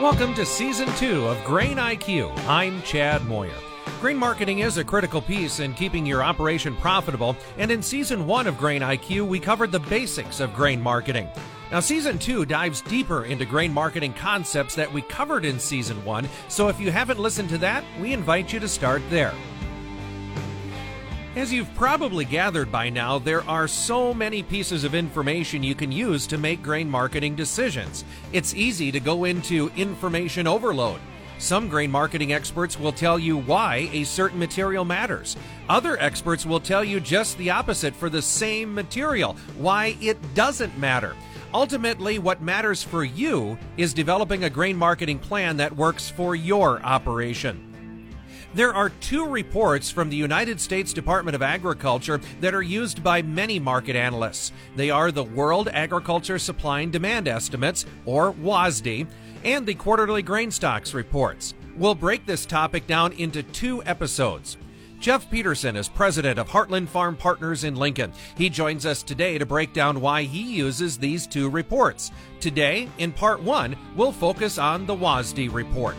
Welcome to Season 2 of Grain IQ. I'm Chad Moyer. Grain marketing is a critical piece in keeping your operation profitable, and in Season 1 of Grain IQ, we covered the basics of grain marketing. Now, Season 2 dives deeper into grain marketing concepts that we covered in Season 1, so if you haven't listened to that, we invite you to start there. As you've probably gathered by now, there are so many pieces of information you can use to make grain marketing decisions. It's easy to go into information overload. Some grain marketing experts will tell you why a certain material matters. Other experts will tell you just the opposite for the same material, why it doesn't matter. Ultimately, what matters for you is developing a grain marketing plan that works for your operation. There are two reports from the United States Department of Agriculture that are used by many market analysts. They are the World Agriculture Supply and Demand Estimates, or WASDE, and the Quarterly Grain Stocks Reports. We'll break this topic down into two episodes. Jeff Peterson is president of Heartland Farm Partners in Lincoln. He joins us today to break down why he uses these two reports. Today, in part one, we'll focus on the WASDE report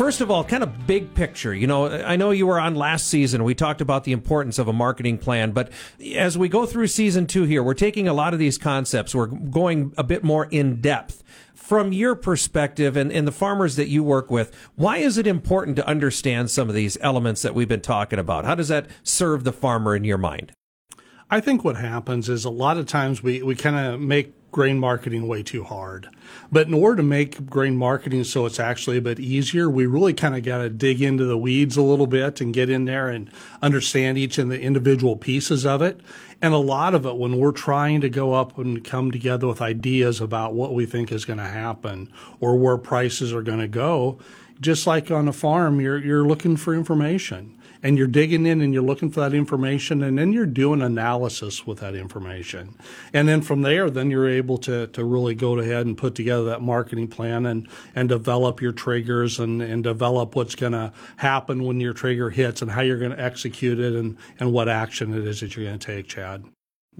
first of all, kind of big picture. You know, I know you were on last season. We talked about the importance of a marketing plan, but as we go through season two here, we're taking a lot of these concepts. We're going a bit more in depth. From your perspective and, and the farmers that you work with, why is it important to understand some of these elements that we've been talking about? How does that serve the farmer in your mind? I think what happens is a lot of times we, we kind of make grain marketing way too hard. But in order to make grain marketing so it's actually a bit easier, we really kind of got to dig into the weeds a little bit and get in there and understand each of the individual pieces of it. And a lot of it, when we're trying to go up and come together with ideas about what we think is going to happen or where prices are going to go, just like on a farm, you're, you're looking for information and you're digging in and you're looking for that information and then you're doing analysis with that information. And then from there, then you're able to, to really go ahead and put together that marketing plan and, and develop your triggers and, and develop what's going to happen when your trigger hits and how you're going to execute it and, and what action it is that you're going to take, Chad.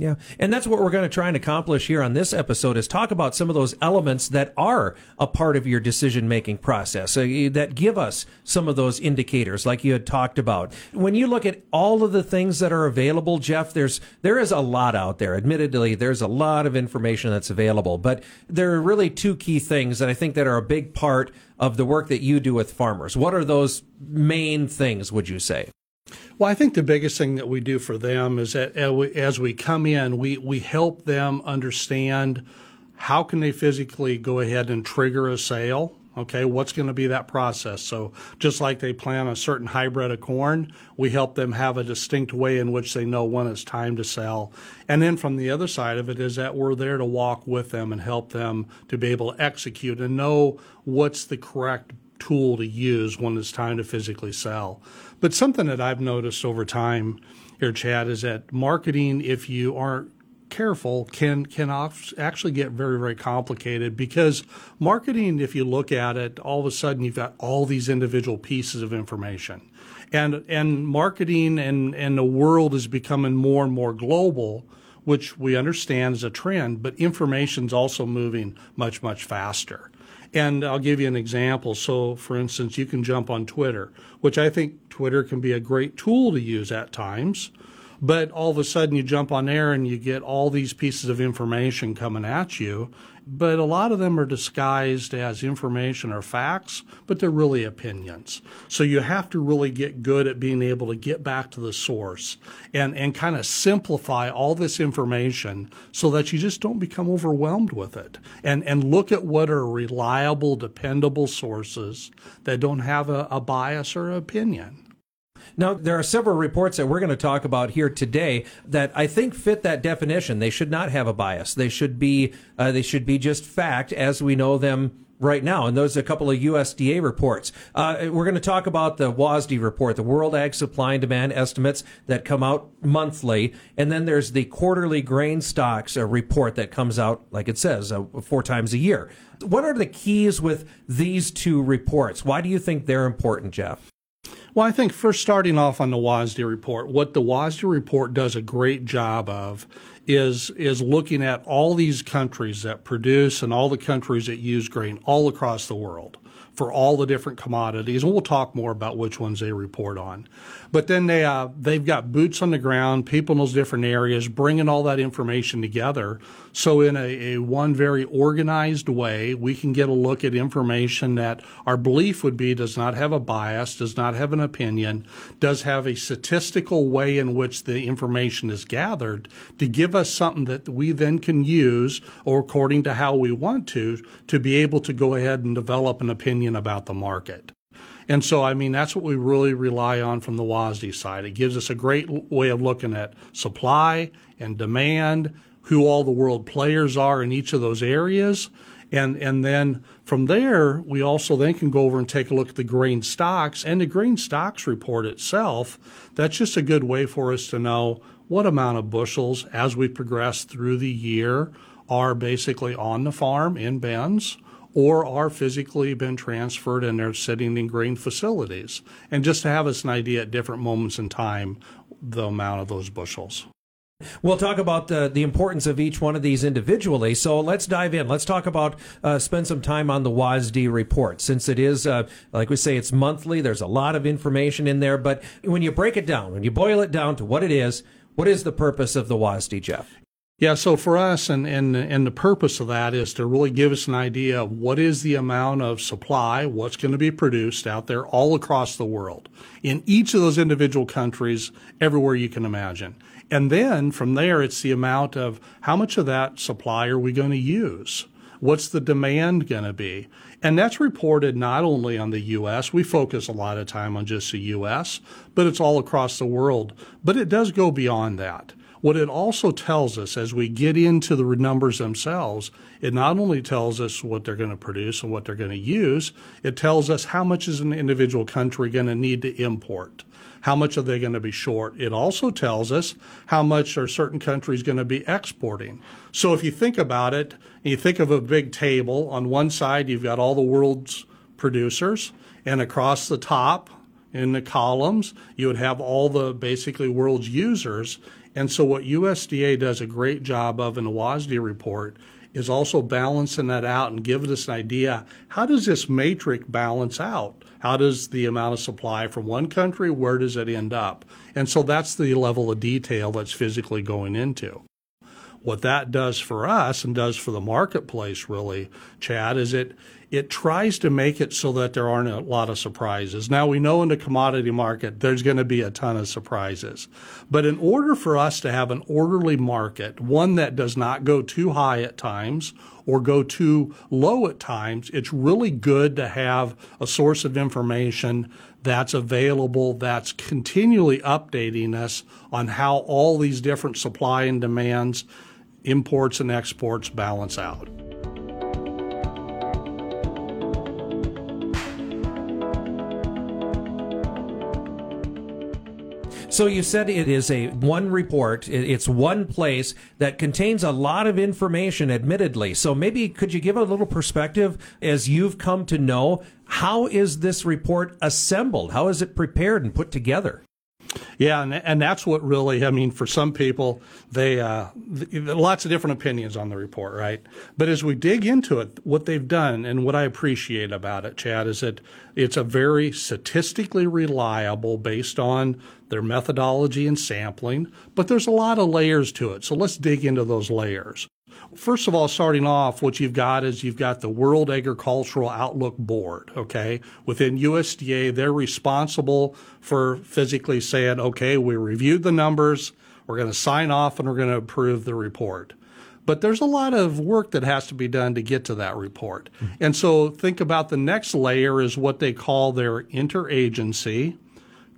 Yeah. And that's what we're going to try and accomplish here on this episode is talk about some of those elements that are a part of your decision making process that give us some of those indicators like you had talked about. When you look at all of the things that are available, Jeff, there's, there is a lot out there. Admittedly, there's a lot of information that's available, but there are really two key things that I think that are a big part of the work that you do with farmers. What are those main things, would you say? Well, I think the biggest thing that we do for them is that as we come in, we, we help them understand how can they physically go ahead and trigger a sale. Okay, what's going to be that process? So, just like they plant a certain hybrid of corn, we help them have a distinct way in which they know when it's time to sell. And then from the other side of it is that we're there to walk with them and help them to be able to execute and know what's the correct tool to use when it's time to physically sell. But something that I've noticed over time here, Chad, is that marketing, if you aren't careful, can can actually get very very complicated because marketing, if you look at it, all of a sudden you've got all these individual pieces of information, and and marketing and and the world is becoming more and more global which we understand is a trend, but information's also moving much, much faster. And I'll give you an example. So, for instance, you can jump on Twitter, which I think Twitter can be a great tool to use at times. But all of a sudden, you jump on there and you get all these pieces of information coming at you but a lot of them are disguised as information or facts, but they're really opinions. So you have to really get good at being able to get back to the source and, and kind of simplify all this information so that you just don't become overwhelmed with it. And, and look at what are reliable, dependable sources that don't have a, a bias or opinion. Now, there are several reports that we're going to talk about here today that I think fit that definition. They should not have a bias. They should be uh, they should be just fact as we know them right now. And those are a couple of USDA reports. Uh, we're going to talk about the WASDE report, the World Ag Supply and Demand Estimates that come out monthly. And then there's the quarterly grain stocks uh, report that comes out, like it says, uh, four times a year. What are the keys with these two reports? Why do you think they're important, Jeff? Well, I think first starting off on the WASDE report, what the WASDE report does a great job of is is looking at all these countries that produce and all the countries that use grain all across the world for all the different commodities, and we'll talk more about which ones they report on. But then they uh, they've got boots on the ground, people in those different areas, bringing all that information together. So in a, a one very organized way, we can get a look at information that our belief would be does not have a bias, does not have an opinion, does have a statistical way in which the information is gathered to give us something that we then can use, or according to how we want to, to be able to go ahead and develop an opinion about the market. And so, I mean, that's what we really rely on from the WASDE side. It gives us a great way of looking at supply and demand, who all the world players are in each of those areas. And, and then from there, we also then can go over and take a look at the grain stocks and the grain stocks report itself. That's just a good way for us to know what amount of bushels as we progress through the year are basically on the farm in bins or are physically been transferred and they're sitting in grain facilities. And just to have us an idea at different moments in time, the amount of those bushels. We'll talk about the, the importance of each one of these individually. So let's dive in. Let's talk about, uh, spend some time on the WASDE report. Since it is, uh, like we say, it's monthly, there's a lot of information in there. But when you break it down, when you boil it down to what it is, what is the purpose of the WASDE, Jeff? Yeah, so for us, and, and, and the purpose of that is to really give us an idea of what is the amount of supply, what's going to be produced out there all across the world, in each of those individual countries, everywhere you can imagine. And then from there, it's the amount of how much of that supply are we going to use? What's the demand going to be? And that's reported not only on the U.S., we focus a lot of time on just the U.S., but it's all across the world. But it does go beyond that. What it also tells us as we get into the numbers themselves, it not only tells us what they're going to produce and what they're going to use, it tells us how much is an individual country going to need to import. How much are they going to be short? It also tells us how much are certain countries going to be exporting. So if you think about it, you think of a big table. On one side, you've got all the world's producers, and across the top in the columns, you would have all the basically world's users. And so, what USDA does a great job of in the WASDE report is also balancing that out and giving us an idea how does this matrix balance out? How does the amount of supply from one country, where does it end up? And so that's the level of detail that's physically going into. What that does for us and does for the marketplace, really, Chad, is it it tries to make it so that there aren't a lot of surprises. Now, we know in the commodity market there's going to be a ton of surprises. But in order for us to have an orderly market, one that does not go too high at times or go too low at times, it's really good to have a source of information that's available, that's continually updating us on how all these different supply and demands, imports and exports balance out. So you said it is a one report. It's one place that contains a lot of information, admittedly. So maybe could you give a little perspective as you've come to know how is this report assembled? How is it prepared and put together? Yeah, and, and that's what really, I mean, for some people, they, uh, th- lots of different opinions on the report, right? But as we dig into it, what they've done and what I appreciate about it, Chad, is that it's a very statistically reliable based on their methodology and sampling, but there's a lot of layers to it. So let's dig into those layers. First of all, starting off, what you've got is you've got the World Agricultural Outlook Board, okay? Within USDA, they're responsible for physically saying, okay, we reviewed the numbers, we're going to sign off, and we're going to approve the report. But there's a lot of work that has to be done to get to that report. Mm-hmm. And so think about the next layer is what they call their interagency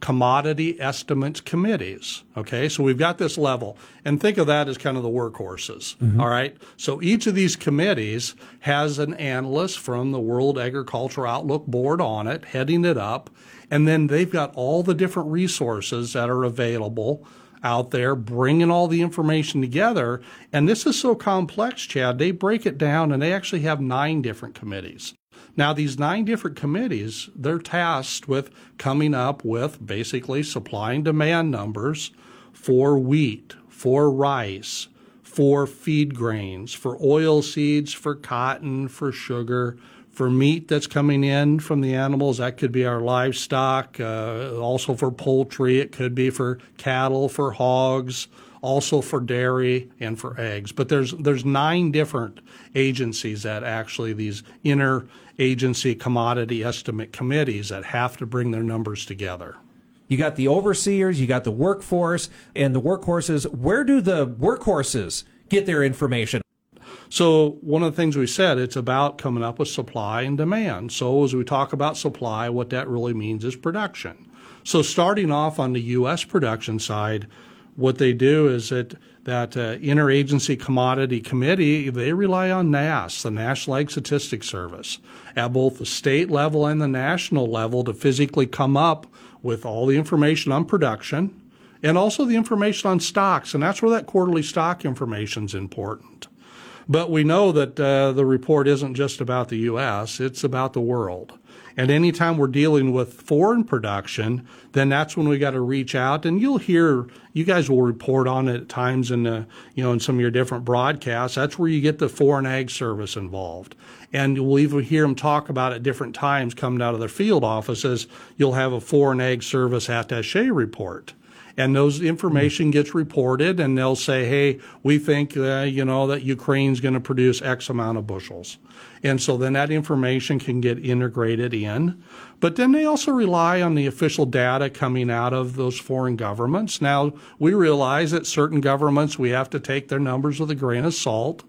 commodity estimates committees. Okay, so we've got this level, and think of that as kind of the workhorses. Mm-hmm. All right, so each of these committees has an analyst from the World Agricultural Outlook Board on it, heading it up, and then they've got all the different resources that are available out there bringing all the information together. And this is so complex, Chad. They break it down and they actually have nine different committees Now, these nine different committees, they're tasked with coming up with basically supply and demand numbers for wheat, for rice, for feed grains, for oil seeds, for cotton, for sugar, for meat that's coming in from the animals. That could be our livestock, uh, also for poultry. It could be for cattle, for hogs, also for dairy and for eggs. But there's there's nine different agencies that actually these inner agency commodity estimate committees that have to bring their numbers together. You got the overseers, you got the workforce, and the workhorses. Where do the workhorses get their information? So one of the things we said, it's about coming up with supply and demand. So as we talk about supply, what that really means is production. So starting off on the U.S. production side, what they do is that that uh, interagency commodity committee they rely on NASS, the National Ag Statistics Service, at both the state level and the national level to physically come up with all the information on production and also the information on stocks, and that's where that quarterly stock information is important. But we know that uh, the report isn't just about the U.S., it's about the world. And anytime we're dealing with foreign production, then that's when we got to reach out. And you'll hear, you guys will report on it at times in the, you know, in some of your different broadcasts. That's where you get the foreign ag service involved. And we'll even hear them talk about at different times coming out of their field offices. You'll have a foreign ag service attache report and those information gets reported and they'll say hey we think uh, you know that ukraine's going to produce x amount of bushels. And so then that information can get integrated in but then they also rely on the official data coming out of those foreign governments now we realize that certain governments we have to take their numbers with a grain of salt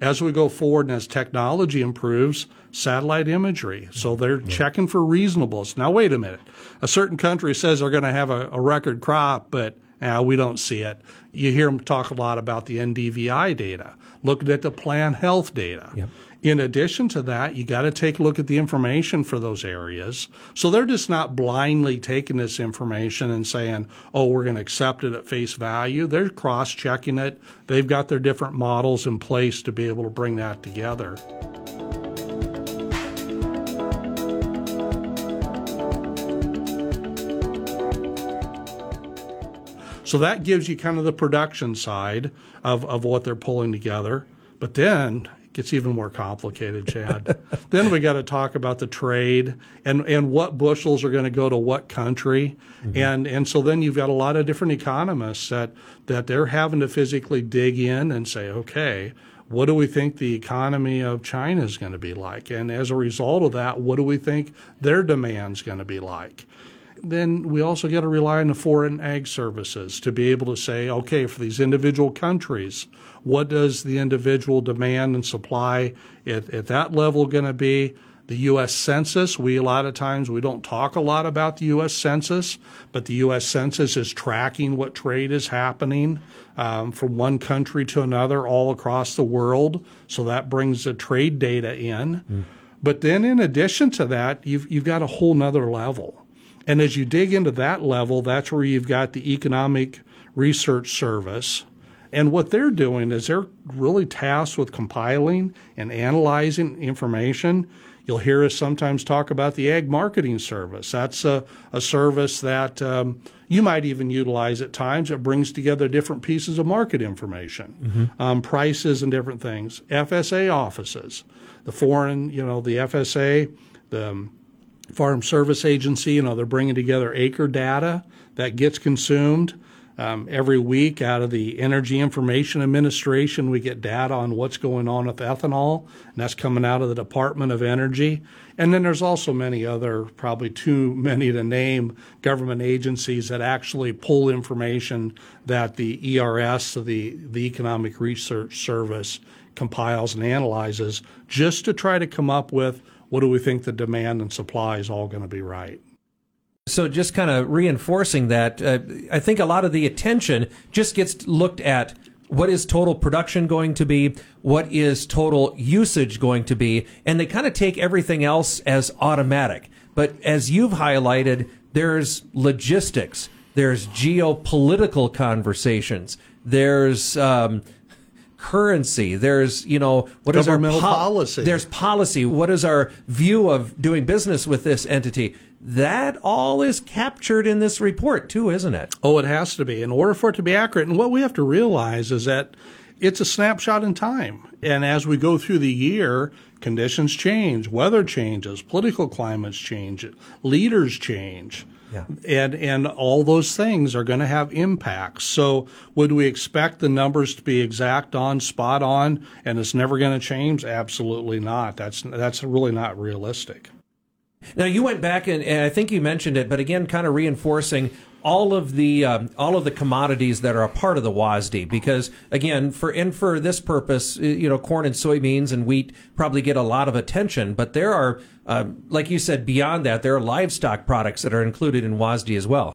as we go forward and as technology improves, satellite imagery. So they're yeah. checking for reasonableness. Now, wait a minute. A certain country says they're going to have a, a record crop, but uh, we don't see it. You hear them talk a lot about the NDVI data, looking at the plant health data. Yep. In addition to that, you got to take a look at the information for those areas. So they're just not blindly taking this information and saying, oh, we're going to accept it at face value. They're cross checking it. They've got their different models in place to be able to bring that together. So that gives you kind of the production side of, of what they're pulling together. But then gets even more complicated, Chad. then we got to talk about the trade and, and what bushels are going to go to what country. Mm-hmm. And, and so then you've got a lot of different economists that, that they're having to physically dig in and say, okay, what do we think the economy of China is going to be like? And as a result of that, what do we think their demand is going to be like? Then we also got to rely on the foreign ag services to be able to say, okay, for these individual countries, what does the individual demand and supply at, at that level going to be? The U.S. Census, we a lot of times we don't talk a lot about the U.S. Census, but the U.S. Census is tracking what trade is happening um, from one country to another all across the world. So that brings the trade data in. Mm. But then, in addition to that, you've you've got a whole nother level. And as you dig into that level, that's where you've got the Economic Research Service. And what they're doing is they're really tasked with compiling and analyzing information. You'll hear us sometimes talk about the Ag Marketing Service. That's a, a service that um, you might even utilize at times. It brings together different pieces of market information, mm-hmm. um, prices, and different things. FSA offices, the foreign, you know, the FSA, the um, Farm Service Agency, you know, they're bringing together acre data that gets consumed. Um, every week out of the Energy Information Administration, we get data on what's going on with ethanol, and that's coming out of the Department of Energy. And then there's also many other, probably too many to name, government agencies that actually pull information that the ERS, the, the Economic Research Service, compiles and analyzes just to try to come up with what do we think the demand and supply is all going to be right? So, just kind of reinforcing that, uh, I think a lot of the attention just gets looked at what is total production going to be? What is total usage going to be? And they kind of take everything else as automatic. But as you've highlighted, there's logistics, there's geopolitical conversations, there's um, currency. There's, you know, what is our Governmental policy. There's policy. What is our view of doing business with this entity? That all is captured in this report too, isn't it? Oh, it has to be in order for it to be accurate. And what we have to realize is that it's a snapshot in time. And as we go through the year, conditions change, weather changes, political climates change, leaders change. Yeah. And and all those things are going to have impacts. So would we expect the numbers to be exact on, spot on, and it's never going to change? Absolutely not. That's that's really not realistic. Now you went back and, and I think you mentioned it, but again, kind of reinforcing all of the um, all of the commodities that are a part of the WASDE because again for and for this purpose you know corn and soybeans and wheat probably get a lot of attention but there are um, like you said beyond that there are livestock products that are included in WASDE as well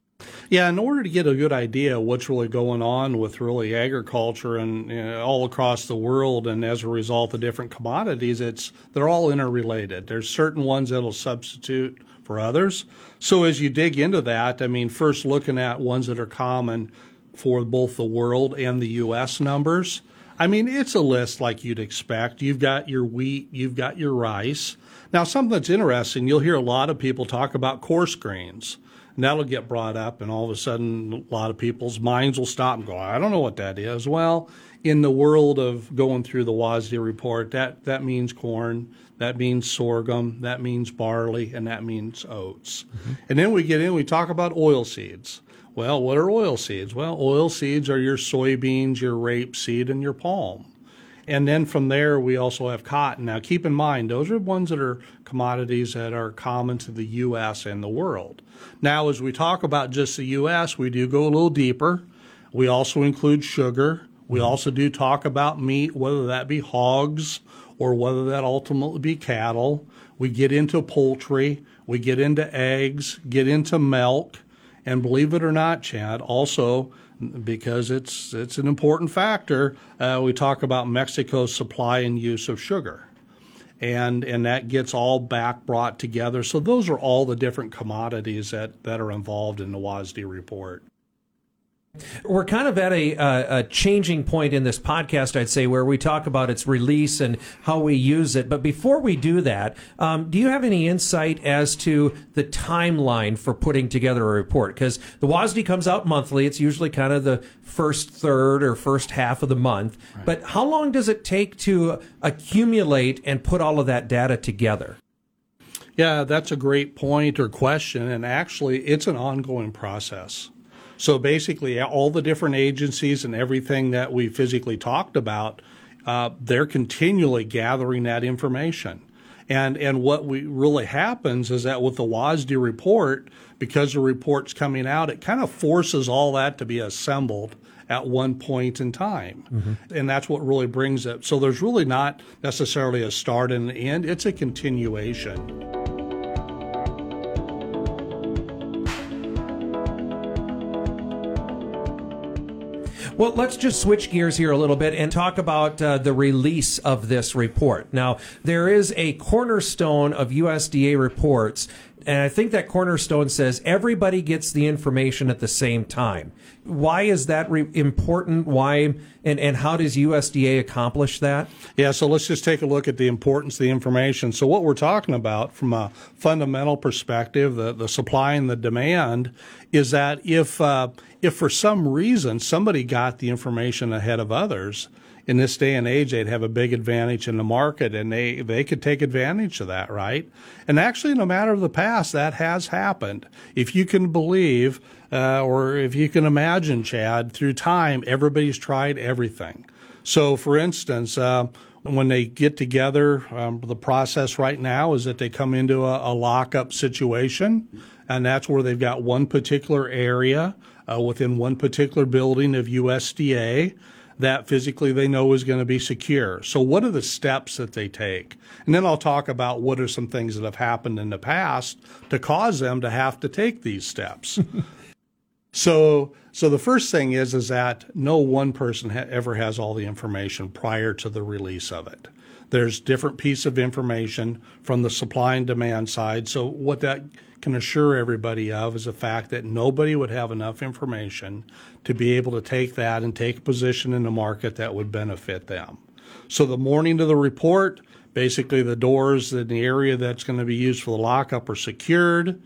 yeah, in order to get a good idea what's really going on with really agriculture and you know, all across the world, and as a result of different commodities, it's they're all interrelated. There's certain ones that'll substitute for others. So as you dig into that, I mean, first looking at ones that are common for both the world and the U.S. numbers. I mean, it's a list like you'd expect. You've got your wheat, you've got your rice. Now, something that's interesting, you'll hear a lot of people talk about coarse grains. And that'll get brought up, and all of a sudden, a lot of people's minds will stop and go, I don't know what that is. Well, in the world of going through the WASDE report, that, that means corn, that means sorghum, that means barley, and that means oats. Mm-hmm. And then we get in, we talk about oil seeds. Well, what are oil seeds? Well, oil seeds are your soybeans, your rapeseed, and your palm. And then from there, we also have cotton. Now, keep in mind, those are ones that are commodities that are common to the U.S. and the world. Now, as we talk about just the U.S., we do go a little deeper. We also include sugar. We also do talk about meat, whether that be hogs or whether that ultimately be cattle. We get into poultry. We get into eggs, get into milk. And believe it or not, Chad, also because it's it's an important factor. Uh, we talk about Mexico's supply and use of sugar, and and that gets all back brought together. So those are all the different commodities that that are involved in the WASDE report. We're kind of at a, uh, a, changing point in this podcast, I'd say, where we talk about its release and how we use it. But before we do that, um, do you have any insight as to the timeline for putting together a report? Because the WASDE comes out monthly. It's usually kind of the first third or first half of the month. Right. But how long does it take to accumulate and put all of that data together? Yeah, that's a great point or question. And actually, it's an ongoing process. So basically, all the different agencies and everything that we physically talked about, uh, they're continually gathering that information. And and what we really happens is that with the WASDE report, because the report's coming out, it kind of forces all that to be assembled at one point in time. Mm-hmm. And that's what really brings it. So there's really not necessarily a start and an end, it's a continuation. Well, let's just switch gears here a little bit and talk about uh, the release of this report. Now, there is a cornerstone of USDA reports and I think that cornerstone says everybody gets the information at the same time. Why is that re- important? Why and, and how does USDA accomplish that? Yeah, so let's just take a look at the importance of the information. So what we're talking about from a fundamental perspective, the, the supply and the demand, is that if uh, if for some reason somebody got the information ahead of others, in this day and age, they'd have a big advantage in the market and they, they could take advantage of that, right? And actually, in a matter of the past, that has happened. If you can believe, uh, or if you can imagine, Chad, through time, everybody's tried everything. So, for instance, uh, when they get together, um, the process right now is that they come into a, a lockup situation, and that's where they've got one particular area uh, within one particular building of USDA that physically they know is going to be secure. So, what are the steps that they take? And then I'll talk about what are some things that have happened in the past to cause them to have to take these steps. So, so the first thing is is that no one person ha- ever has all the information prior to the release of it. There's different piece of information from the supply and demand side. So what that can assure everybody of is the fact that nobody would have enough information to be able to take that and take a position in the market that would benefit them. So the morning of the report, basically the doors in the area that's going to be used for the lockup are secured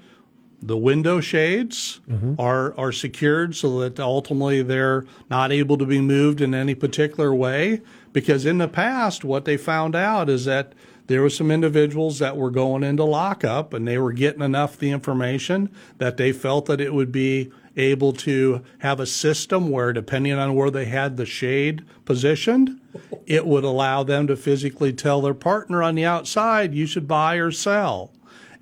the window shades mm-hmm. are are secured so that ultimately they're not able to be moved in any particular way because in the past what they found out is that there were some individuals that were going into lockup and they were getting enough the information that they felt that it would be able to have a system where depending on where they had the shade positioned it would allow them to physically tell their partner on the outside you should buy or sell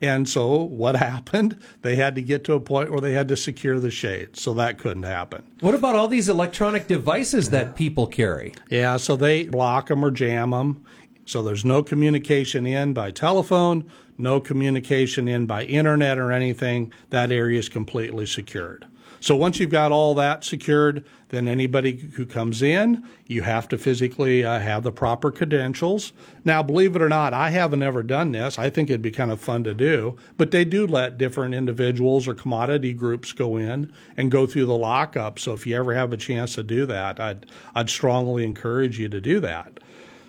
and so what happened? They had to get to a point where they had to secure the shade. So that couldn't happen. What about all these electronic devices that people carry? Yeah, so they block them or jam them. So there's no communication in by telephone, no communication in by internet or anything. That area is completely secured. So once you've got all that secured, then anybody who comes in, you have to physically uh, have the proper credentials. Now, believe it or not, I haven't ever done this. I think it'd be kind of fun to do, but they do let different individuals or commodity groups go in and go through the lockup. So if you ever have a chance to do that, I'd I'd strongly encourage you to do that.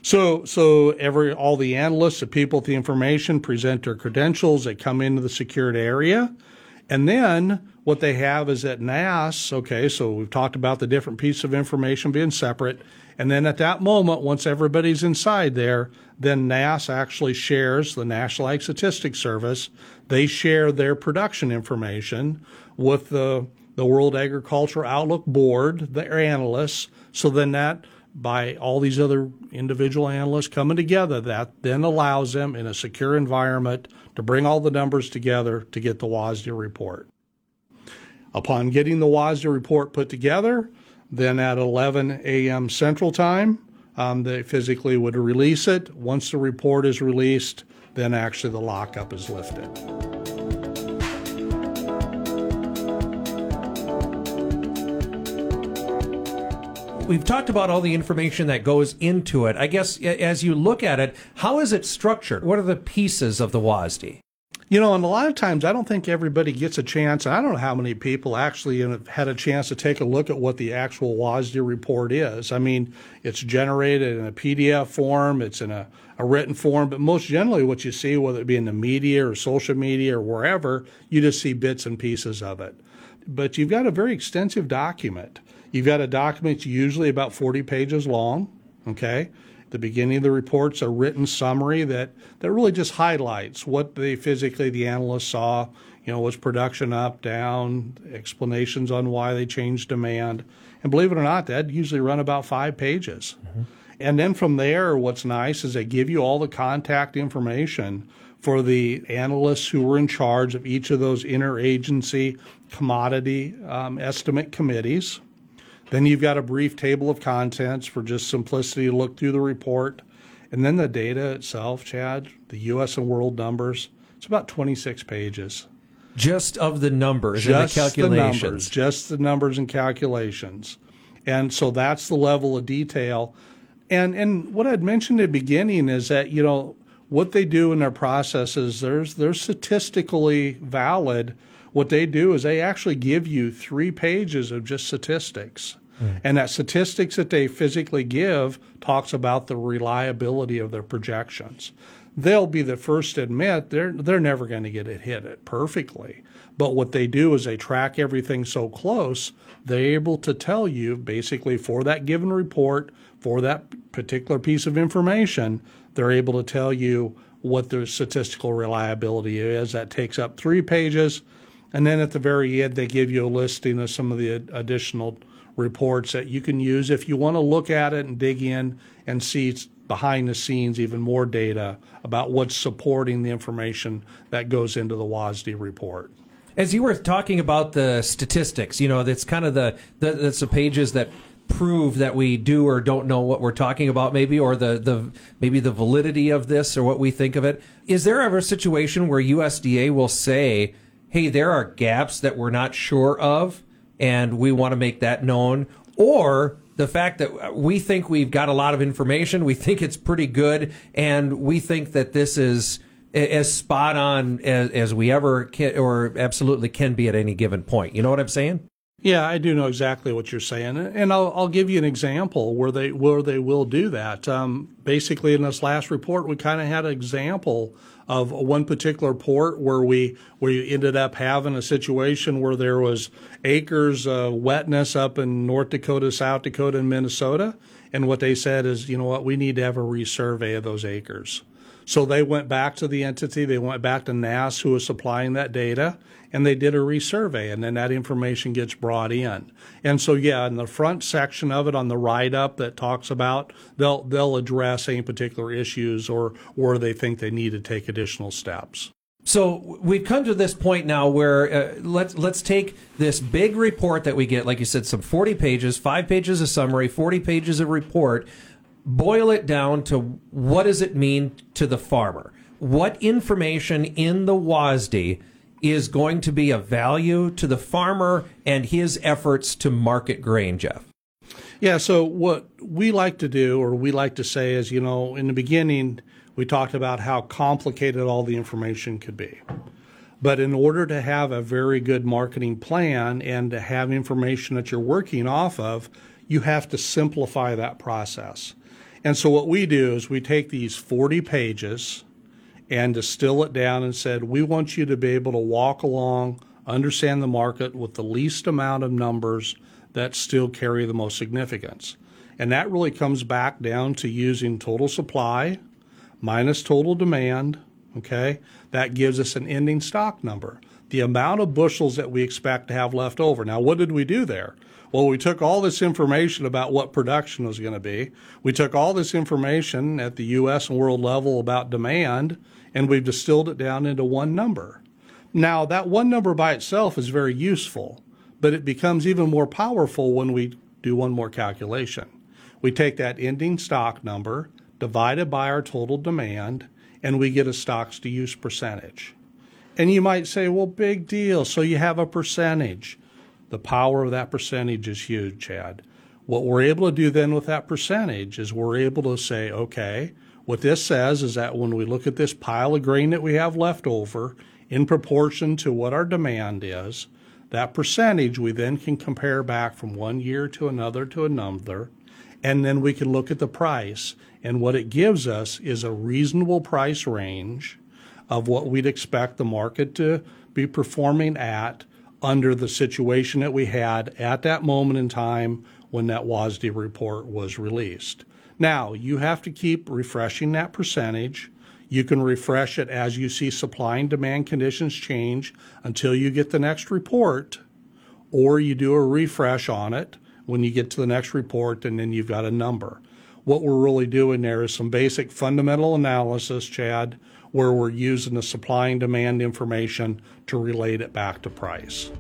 So, so every all the analysts, the people with the information, present their credentials. They come into the secured area, and then what they have is at NASS, okay, so we've talked about the different pieces of information being separate. And then at that moment, once everybody's inside there, then NASS actually shares, the National Ag Statistics Service, they share their production information with the, the World Agriculture Outlook Board, their analysts. So then that, by all these other individual analysts coming together, that then allows them in a secure environment to bring all the numbers together to get the WASDE report. Upon getting the WASDE report put together, then at 11 a.m. Central Time, um, they physically would release it. Once the report is released, then actually the lockup is lifted. We've talked about all the information that goes into it. I guess as you look at it, how is it structured? What are the pieces of the WASDE? You know, and a lot of times I don't think everybody gets a chance. I don't know how many people actually have had a chance to take a look at what the actual WASDE report is. I mean, it's generated in a PDF form, it's in a, a written form, but most generally what you see, whether it be in the media or social media or wherever, you just see bits and pieces of it. But you've got a very extensive document. You've got a document usually about 40 pages long, okay? the beginning of the report's a written summary that, that really just highlights what they physically the analysts saw. You know, was production up, down, explanations on why they changed demand. And believe it or not, that usually run about five pages. Mm-hmm. And then from there, what's nice is they give you all the contact information for the analysts who were in charge of each of those interagency commodity um, estimate committees. Then you've got a brief table of contents for just simplicity to look through the report. And then the data itself, Chad, the US and world numbers, it's about 26 pages. Just of the numbers just and the calculations. The numbers, just the numbers and calculations. And so that's the level of detail. And and what I'd mentioned at the beginning is that, you know, what they do in their processes, there's they're statistically valid what they do is they actually give you three pages of just statistics. Mm. And that statistics that they physically give talks about the reliability of their projections. They'll be the first to admit they're they're never going to get it hit it perfectly. But what they do is they track everything so close, they're able to tell you basically for that given report, for that particular piece of information, they're able to tell you what the statistical reliability is. That takes up three pages and then at the very end, they give you a listing of some of the additional reports that you can use if you want to look at it and dig in and see behind the scenes even more data about what's supporting the information that goes into the WASDE report. As you were talking about the statistics, you know, that's kind of the, the that's the pages that prove that we do or don't know what we're talking about maybe or the, the maybe the validity of this or what we think of it. Is there ever a situation where USDA will say hey, there are gaps that we're not sure of, and we want to make that known, or the fact that we think we've got a lot of information, we think it's pretty good, and we think that this is as spot on as, as we ever can or absolutely can be at any given point. You know what I'm saying? Yeah, I do know exactly what you're saying, and I'll, I'll give you an example where they where they will do that. Um, basically, in this last report, we kind of had an example of one particular port where we where we ended up having a situation where there was acres of wetness up in North Dakota, South Dakota, and Minnesota, and what they said is, you know what, we need to have a resurvey of those acres. So they went back to the entity, they went back to NASS, who was supplying that data, and they did a resurvey, and then that information gets brought in. And so, yeah, in the front section of it, on the write up that talks about, they'll they'll address any particular issues or where they think they need to take additional steps. So we've come to this point now where uh, let's let's take this big report that we get, like you said, some forty pages, five pages of summary, forty pages of report boil it down to what does it mean to the farmer? What information in the WASDE is going to be of value to the farmer and his efforts to market grain, Jeff? Yeah, so what we like to do, or we like to say, is you know, in the beginning, we talked about how complicated all the information could be. But in order to have a very good marketing plan and to have information that you're working off of, you have to simplify that process. And so what we do is we take these 40 pages and distill it down and said, we want you to be able to walk along, understand the market with the least amount of numbers that still carry the most significance. And that really comes back down to using total supply minus total demand. Okay. That gives us an ending stock number, the amount of bushels that we expect to have left over. Now, what did we do there? Well, we took all this information about what production was going to be. We took all this information at the US and world level about demand, and we've distilled it down into one number. Now, that one number by itself is very useful, but it becomes even more powerful when we do one more calculation. We take that ending stock number divided by our total demand, and we get a stocks to use percentage. And you might say, well, big deal. So you have a percentage. The power of that percentage is huge, Chad. What we're able to do then with that percentage is we're able to say, okay, what this says is that when we look at this pile of grain that we have left over in proportion to what our demand is, that percentage we then can compare back from one year to another to another, and then we can look at the price. And what it gives us is a reasonable price range of what we'd expect the market to be performing at under the situation that we had at that moment in time when that WASDE report was released. Now, you have to keep refreshing that percentage. You can refresh it as you see supply and demand conditions change until you get the next report, or you do a refresh on it when you get to the next report and then you've got a number. What we're really doing there is some basic fundamental analysis, Chad, where we're using the supply and demand information to relate it back to price.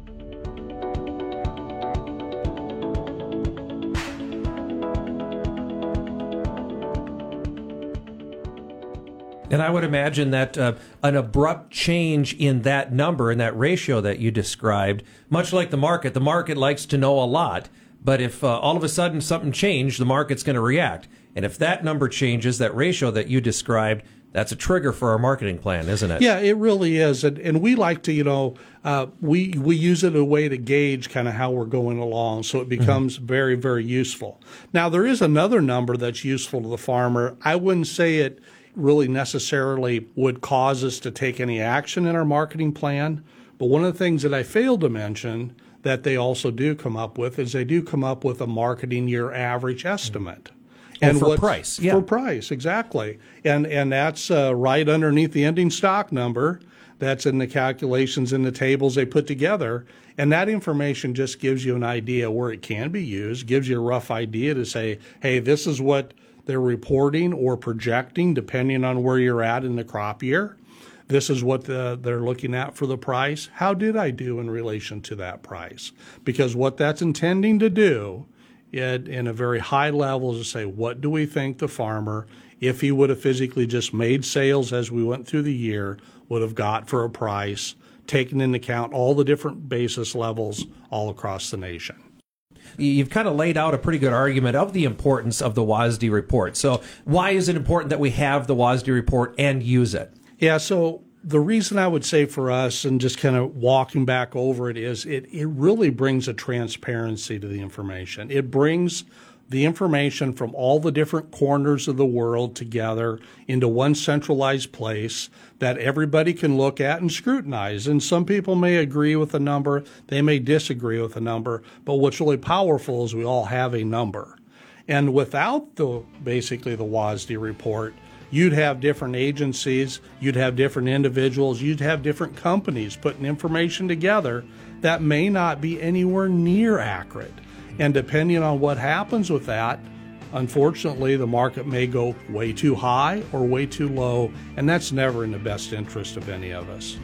And I would imagine that uh, an abrupt change in that number, and that ratio that you described, much like the market, the market likes to know a lot. But if uh, all of a sudden something changed, the market's going to react. And if that number changes, that ratio that you described, that's a trigger for our marketing plan, isn't it? Yeah, it really is, and, and we like to, you know, uh, we we use it a way to gauge kind of how we're going along, so it becomes mm-hmm. very very useful. Now there is another number that's useful to the farmer. I wouldn't say it really necessarily would cause us to take any action in our marketing plan, but one of the things that I failed to mention that they also do come up with is they do come up with a marketing year average estimate. And for price, yeah. For price, exactly. And and that's uh, right underneath the ending stock number. That's in the calculations in the tables they put together. And that information just gives you an idea where it can be used, gives you a rough idea to say, hey, this is what they're reporting or projecting, depending on where you're at in the crop year. This is what the, they're looking at for the price. How did I do in relation to that price? Because what that's intending to do it, in a very high level to say, what do we think the farmer, if he would have physically just made sales as we went through the year, would have got for a price taking into account all the different basis levels all across the nation you've kind of laid out a pretty good argument of the importance of the WASDE report. So, why is it important that we have the WASDE report and use it? Yeah, so the reason I would say for us, and just kind of walking back over it, is it, it really brings a transparency to the information. It brings the information from all the different corners of the world together into one centralized place that everybody can look at and scrutinize. And some people may agree with a number, they may disagree with a number, but what's really powerful is we all have a number. And without the basically the WASDE report, you'd have different agencies, you'd have different individuals, you'd have different companies putting information together that may not be anywhere near accurate. And depending on what happens with that, unfortunately, the market may go way too high or way too low, and that's never in the best interest of any of us.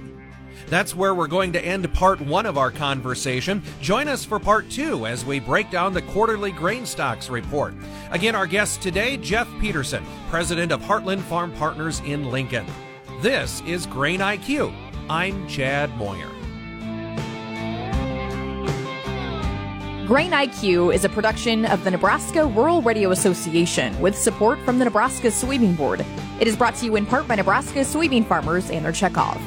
That's where we're going to end part one of our conversation. Join us for part two as we break down the quarterly grain stocks report. Again, our guest today, Jeff Peterson, president of Heartland Farm Partners in Lincoln. This is Grain IQ. I'm Chad Moyer. Grain IQ is a production of the Nebraska Rural Radio Association with support from the Nebraska Soybean Board. It is brought to you in part by Nebraska soybean farmers and their checkoff.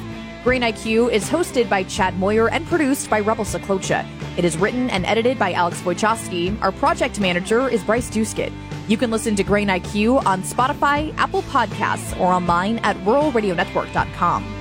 Grain IQ is hosted by Chad Moyer and produced by Rebel Saklocha. It is written and edited by Alex Wojcicki. Our project manager is Bryce Duskett. You can listen to Grain IQ on Spotify, Apple Podcasts, or online at ruralradionetwork.com.